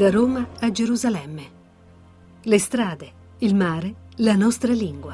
Da Roma a Gerusalemme. Le strade, il mare, la nostra lingua.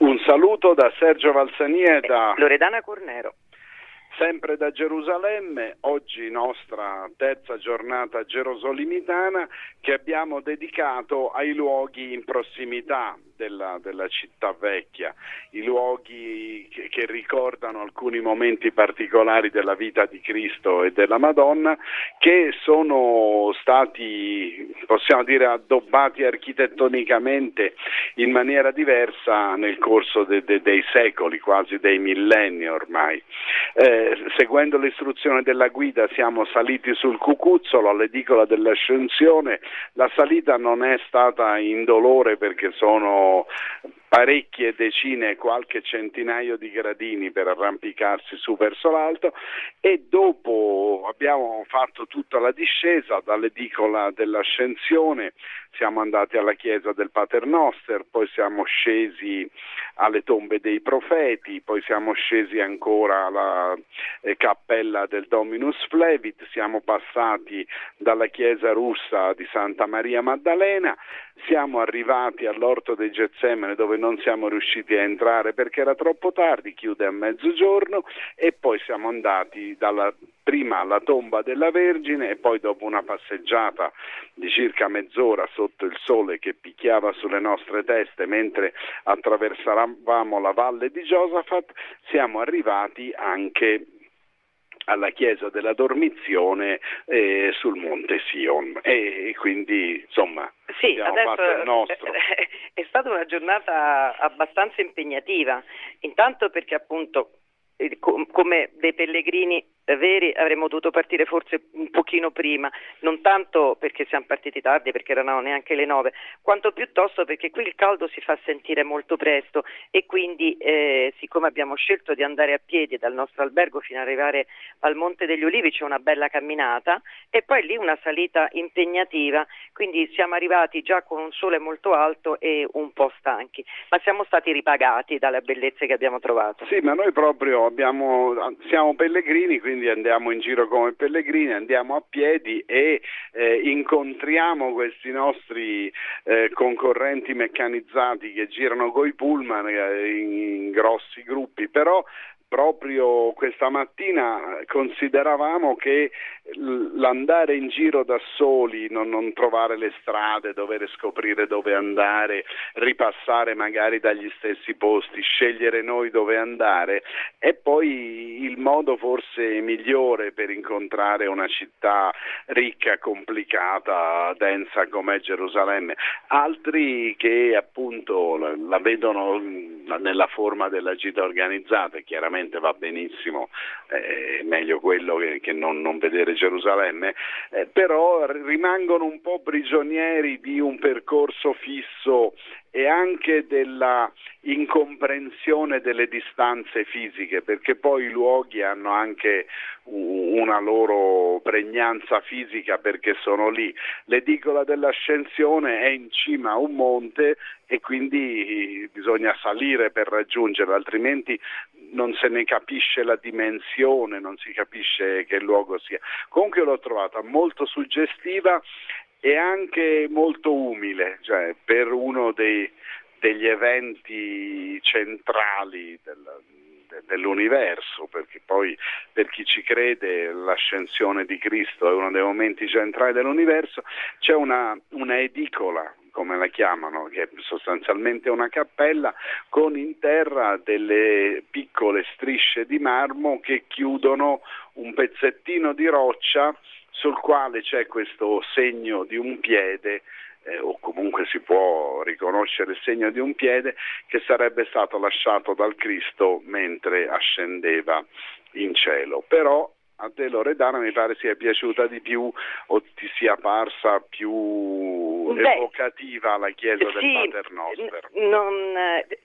Un saluto da Sergio Valsania e da Loredana Cornero. Sempre da Gerusalemme, oggi nostra terza giornata gerosolimitana che abbiamo dedicato ai luoghi in prossimità della, della città vecchia, i luoghi che, che, ricordano alcuni momenti particolari della vita di Cristo e della Madonna che sono stati, possiamo dire, addobbati architettonicamente in maniera diversa nel corso de, de, dei secoli, quasi dei millenni ormai. Eh, seguendo l'istruzione della guida siamo saliti sul cucuzzolo all'edicola dell'ascensione, la salita non è stata indolore perché sono small parecchie decine, qualche centinaio di gradini per arrampicarsi su verso l'alto e dopo abbiamo fatto tutta la discesa dall'edicola dell'ascensione, siamo andati alla chiesa del Paternoster, poi siamo scesi alle tombe dei profeti, poi siamo scesi ancora alla eh, cappella del Dominus Flevit, siamo passati dalla chiesa russa di Santa Maria Maddalena, siamo arrivati all'orto dei Getsemane dove non siamo riusciti a entrare perché era troppo tardi, chiude a mezzogiorno e poi siamo andati dalla prima alla tomba della Vergine e poi dopo una passeggiata di circa mezz'ora sotto il sole che picchiava sulle nostre teste mentre attraversavamo la valle di Giosafat siamo arrivati anche alla chiesa della Dormizione eh, sul monte Sion. E quindi insomma sì, adesso è stata una giornata abbastanza impegnativa, intanto perché appunto eh, come dei pellegrini veri avremmo dovuto partire forse un pochino prima, non tanto perché siamo partiti tardi, perché erano neanche le nove, quanto piuttosto perché qui il caldo si fa sentire molto presto e quindi eh, siccome abbiamo scelto di andare a piedi dal nostro albergo fino ad arrivare al Monte degli Ulivi c'è una bella camminata e poi lì una salita impegnativa, quindi siamo arrivati già con un sole molto alto e un po' stanchi, ma siamo stati ripagati dalle bellezze che abbiamo trovato. Sì, ma noi proprio abbiamo, siamo pellegrini, quindi quindi andiamo in giro come pellegrini, andiamo a piedi e eh, incontriamo questi nostri eh, concorrenti meccanizzati che girano coi pullman eh, in, in grossi gruppi, però proprio questa mattina consideravamo che l'andare in giro da soli, non, non, trovare le strade, dover scoprire dove andare, ripassare magari dagli stessi posti, scegliere noi dove andare, è poi il modo forse migliore per incontrare una città ricca, complicata, densa come Gerusalemme. Altri che appunto la vedono nella forma della gita organizzata, chiaramente va benissimo, eh, meglio quello che, che non, non, vedere Gerusalemme, eh, però rimangono un po' prigionieri di un percorso fisso e anche della incomprensione delle distanze fisiche, perché poi i luoghi hanno anche una loro pregnanza fisica perché sono lì. L'edicola dell'ascensione è in cima a un monte e quindi bisogna salire per raggiungerlo, altrimenti non se ne capisce la dimensione, non si capisce che luogo sia. Comunque l'ho trovata molto suggestiva e anche molto umile, cioè per uno dei, degli eventi centrali del, dell'universo, perché poi per chi ci crede l'ascensione di Cristo è uno dei momenti centrali dell'universo, c'è una, una edicola come la chiamano, che è sostanzialmente una cappella, con in terra delle piccole strisce di marmo che chiudono un pezzettino di roccia sul quale c'è questo segno di un piede eh, o comunque si può riconoscere il segno di un piede che sarebbe stato lasciato dal Cristo mentre ascendeva in cielo. Però a te Loredana mi pare sia piaciuta di più o ti sia parsa più evocativa la chiesa sì, del Paternoster? Non,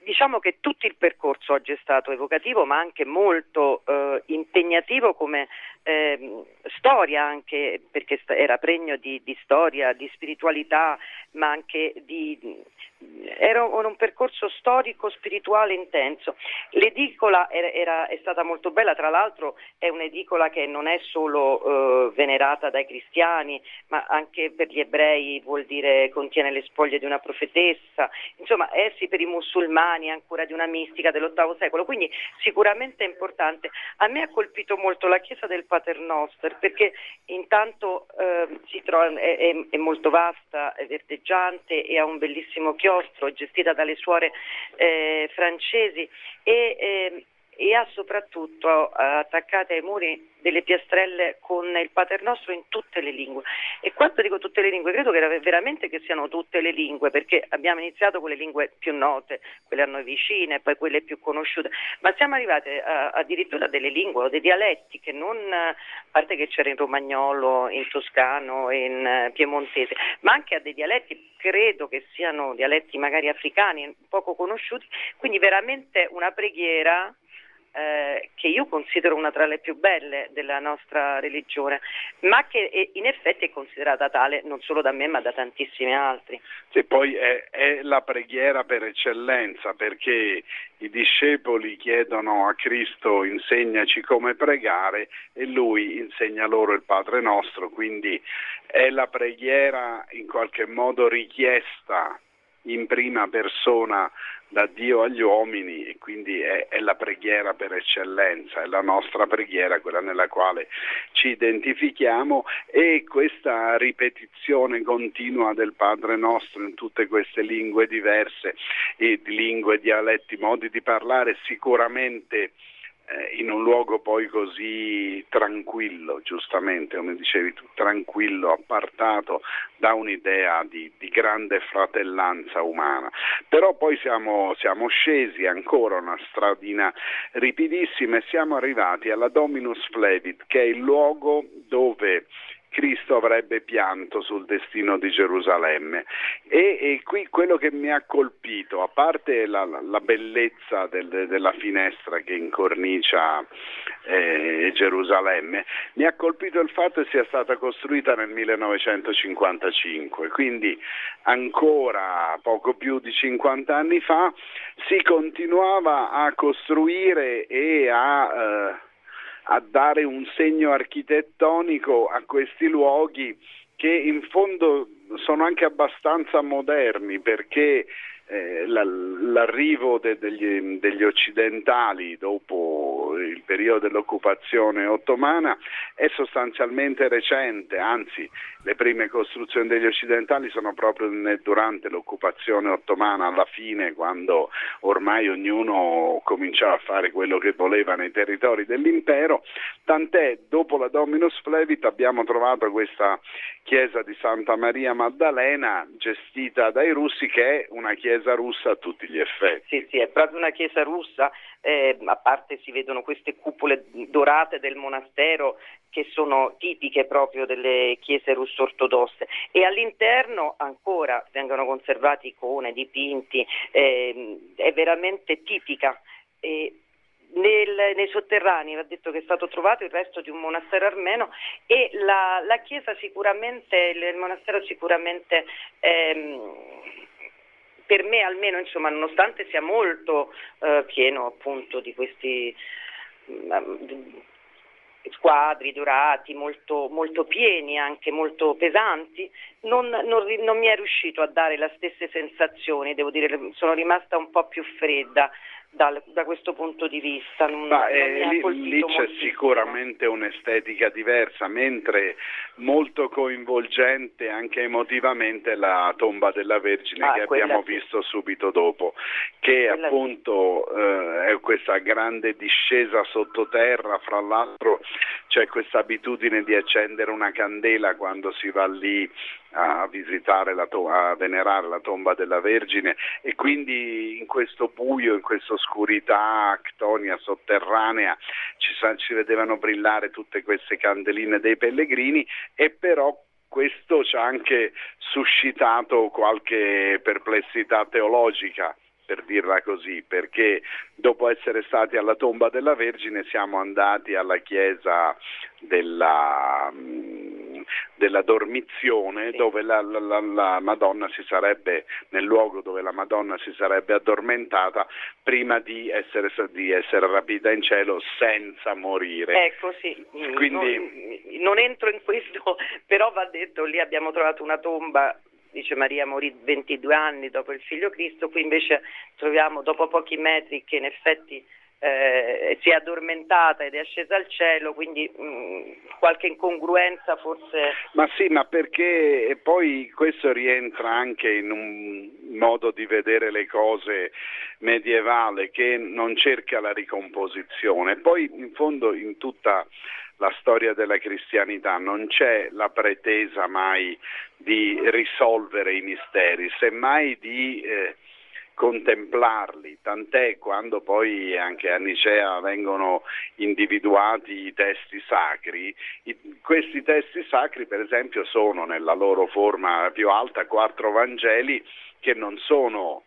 diciamo che tutto il percorso oggi è stato evocativo ma anche molto eh, impegnativo come eh, storia anche perché era pregno di, di, storia, di spiritualità ma anche di, era un percorso storico spirituale intenso. L'edicola era, era, è stata molto bella, tra l'altro è un'edicola che non è solo eh, venerata dai cristiani, ma anche per gli ebrei vuol dire contiene le spoglie di una profetessa, insomma sì per i musulmani ancora di una mistica dell'VIII secolo, quindi sicuramente è importante. A me ha colpito molto la chiesa del Paternoster perché intanto eh, trova, è, è, è molto vasta, è verdeggiante e ha un bellissimo chiostro, è gestita dalle suore eh, francesi e, eh, e ha soprattutto eh, attaccate ai muri delle piastrelle con il paternostro in tutte le lingue. E quando dico tutte le lingue, credo che veramente che siano tutte le lingue, perché abbiamo iniziato con le lingue più note, quelle a noi vicine, poi quelle più conosciute, ma siamo arrivati a, addirittura a delle lingue o dei dialetti che non, a parte che c'era in romagnolo, in toscano, in eh, piemontese, ma anche a dei dialetti, credo che siano dialetti magari africani, poco conosciuti, quindi veramente una preghiera eh, che io considero una tra le più belle della nostra religione, ma che in effetti è considerata tale non solo da me ma da tantissimi altri. Sì, poi è, è la preghiera per eccellenza perché i discepoli chiedono a Cristo insegnaci come pregare e lui insegna loro il Padre nostro, quindi è la preghiera in qualche modo richiesta in prima persona da Dio agli uomini e quindi è, è, la preghiera per eccellenza, è la nostra preghiera, quella nella quale ci identifichiamo e questa ripetizione continua del Padre nostro in tutte queste lingue diverse, lingue, dialetti, modi di parlare sicuramente in un luogo poi così tranquillo, giustamente come dicevi tu, tranquillo, appartato da un'idea di, di grande fratellanza umana. Però poi siamo, siamo, scesi ancora una stradina ripidissima e siamo arrivati alla Dominus Flevit, che è il luogo dove Cristo avrebbe pianto sul destino di Gerusalemme. E, e qui quello che mi ha colpito, a parte la, la bellezza del, della finestra che incornicia eh, Gerusalemme, mi ha colpito il fatto che sia stata costruita nel 1955, quindi ancora poco più di 50 anni fa si continuava a costruire e a... Eh, a dare un segno architettonico a questi luoghi che in fondo sono anche abbastanza moderni perché eh, l'arrivo de, degli, degli, occidentali dopo il periodo dell'occupazione ottomana è sostanzialmente recente, anzi le prime costruzioni degli occidentali sono proprio durante l'occupazione ottomana, alla fine quando ormai ognuno cominciava a fare quello che voleva nei territori dell'impero, tant'è dopo la Dominus Flevit abbiamo trovato questa chiesa di Santa Maria Maddalena gestita dai russi che è una chiesa russa a tutti gli effetti. Sì, sì, è proprio una chiesa russa, eh, a parte si vedono queste cupole dorate del monastero che sono tipiche proprio delle chiese russo-ortodosse e all'interno ancora vengono conservati icone, dipinti, eh, è veramente tipica. Eh, nel, nei sotterranei va detto che è stato trovato il resto di un monastero armeno e la, la chiesa sicuramente, il monastero sicuramente ehm, per me almeno insomma nonostante sia molto eh, pieno appunto di questi mm, squadri dorati molto, molto, pieni, anche molto pesanti, non, non, non, mi è riuscito a dare le stesse sensazioni, devo dire, sono rimasta un po' più fredda da, da questo punto di vista. Non, Ma, eh, lì, lì c'è sicuramente un'estetica diversa, mentre molto coinvolgente anche emotivamente la tomba della Vergine ah, che abbiamo sì. visto subito dopo, che quella appunto eh, è questa grande discesa sottoterra, fra l'altro c'è questa abitudine di accendere una candela quando si va lì a visitare, la to- a venerare la tomba della Vergine e quindi in questo buio, in questa oscurità actonia sotterranea ci, ci vedevano brillare tutte queste candeline dei pellegrini e però questo ci ha anche suscitato qualche perplessità teologica per dirla così, perché dopo essere stati alla tomba della Vergine siamo andati alla chiesa della, della dormizione, sì. dove la, la, la, la, Madonna si sarebbe, nel luogo dove la Madonna si sarebbe addormentata prima di essere, di essere rapita in cielo senza morire. Ecco sì, Quindi, non, non entro in questo, però va detto, lì abbiamo trovato una tomba dice Maria morì 22 anni dopo il figlio Cristo, qui invece troviamo dopo pochi metri che in effetti eh, si è addormentata ed è scesa al cielo, quindi mh, mm, qualche incongruenza forse. Ma sì, ma perché poi questo rientra anche in un modo di vedere le cose medievale che non cerca la ricomposizione. Poi in fondo in tutta la storia della cristianità non c'è la pretesa mai di risolvere i misteri, semmai di eh, contemplarli, tant'è quando poi anche a Nicea vengono individuati i testi sacri, i, questi testi sacri per esempio sono nella loro forma più alta quattro Vangeli che non sono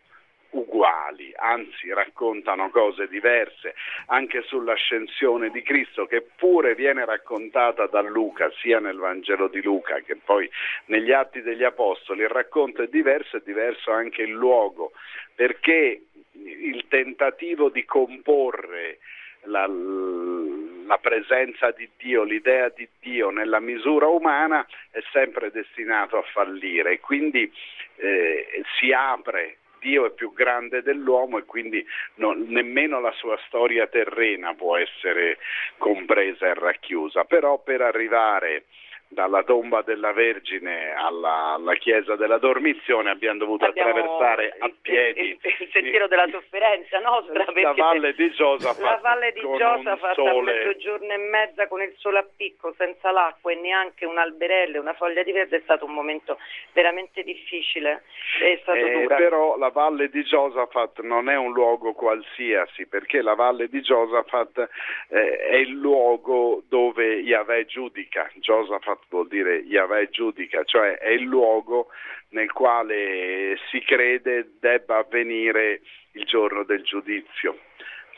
uguali, anzi raccontano cose diverse, anche sull'ascensione di Cristo che pure viene raccontata da Luca, sia nel Vangelo di Luca che poi negli Atti degli Apostoli, il racconto è diverso, è diverso anche il luogo, perché il tentativo di comporre la, la, presenza di Dio, l'idea di Dio nella misura umana è sempre destinato a fallire. E quindi eh, si apre Dio è più grande dell'uomo e quindi non, nemmeno la sua storia terrena può essere compresa e racchiusa. Però per arrivare dalla tomba della Vergine alla, alla, chiesa della Dormizione abbiamo dovuto abbiamo attraversare a piedi il, il, sentiero della sofferenza nostra la valle di Giosafat la valle di Giosafat a mezzogiorno e mezza con il sole a picco senza l'acqua e neanche un alberello una foglia di verde è stato un momento veramente difficile. È stato eh, dura però la valle di Giosafat non è un luogo qualsiasi perché la valle di Giosafat eh, è il luogo dove Yahweh giudica. Giosafat vuol dire Yahweh giudica, cioè è il luogo nel quale si crede debba avvenire il giorno del giudizio.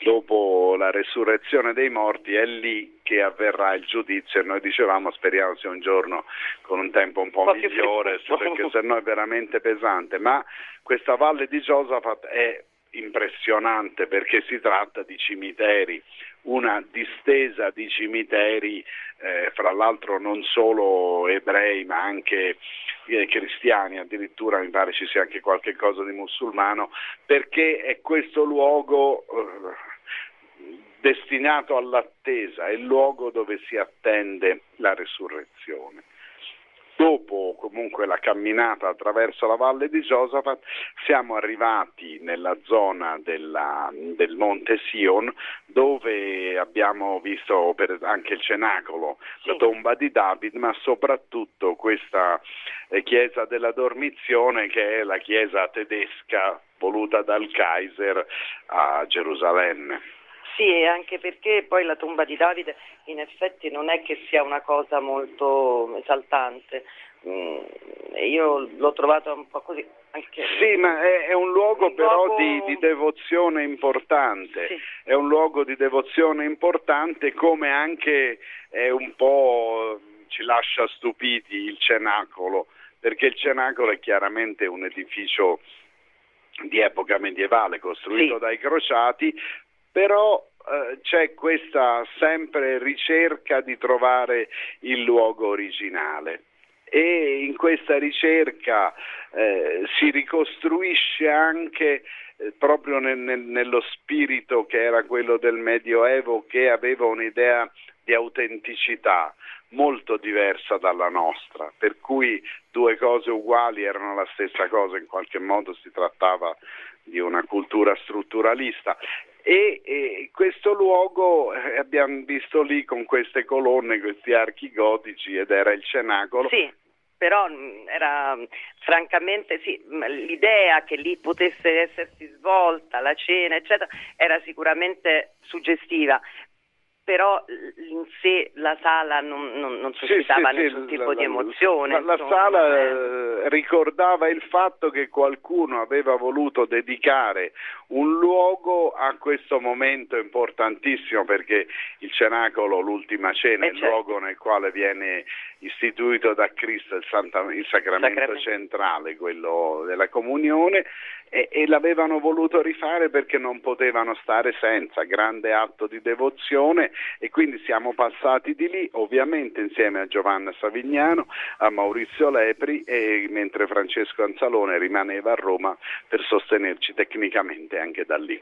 Dopo la resurrezione dei morti è lì che avverrà il giudizio e noi dicevamo speriamo sia un giorno con un tempo un po', po migliore perché se no è veramente pesante, ma questa valle di Giosafat è impressionante perché si tratta di cimiteri, una distesa di cimiteri, eh, fra l'altro non solo ebrei ma anche eh, cristiani, addirittura mi pare ci sia anche qualche cosa di musulmano, perché è questo luogo eh, destinato all'attesa, è il luogo dove si attende la resurrezione dopo comunque la camminata attraverso la valle di Giosafat siamo arrivati nella zona della, del monte Sion dove abbiamo visto anche il cenacolo, sì. la tomba di David, ma soprattutto questa eh, chiesa della dormizione che è la chiesa tedesca voluta dal Kaiser a Gerusalemme. Sì, anche perché poi la tomba di Davide in effetti non è che sia una cosa molto esaltante. Mm, io l'ho trovato un po' così. Anche sì, ma è, è un luogo un però luogo... Di, di, devozione importante. Sì. È un luogo di devozione importante come anche è un po' ci lascia stupiti il cenacolo, perché il cenacolo è chiaramente un edificio di epoca medievale costruito sì. dai crociati, però eh, c'è questa sempre ricerca di trovare il luogo originale. E in questa ricerca eh, si ricostruisce anche eh, proprio nel, nel, nello spirito che era quello del Medioevo che aveva un'idea di autenticità molto diversa dalla nostra, per cui due cose uguali erano la stessa cosa, in qualche modo si trattava di una cultura strutturalista e, e questo luogo eh, abbiamo visto lì con queste colonne, questi archi gotici ed era il cenacolo. Sì però mm, era mm, francamente sì, mm, l'idea che lì potesse essersi svolta la cena, eccetera, era sicuramente suggestiva, però in sé la sala non, non, non suscitava sì, sì, nessun sì, tipo la, di emozione. La, la sala eh. ricordava il fatto che qualcuno aveva voluto dedicare un luogo a questo momento importantissimo perché il cenacolo, l'ultima cena, è il certo. luogo nel quale viene istituito da Cristo il, Santa, il sacramento, sacramento, centrale, quello della comunione, e, e, l'avevano voluto rifare perché non potevano stare senza, grande atto di devozione e quindi siamo passati di lì, ovviamente insieme a Giovanna Savignano, a Maurizio Lepri, e, mentre Francesco Anzalone rimaneva a Roma per sostenerci tecnicamente anche da lì.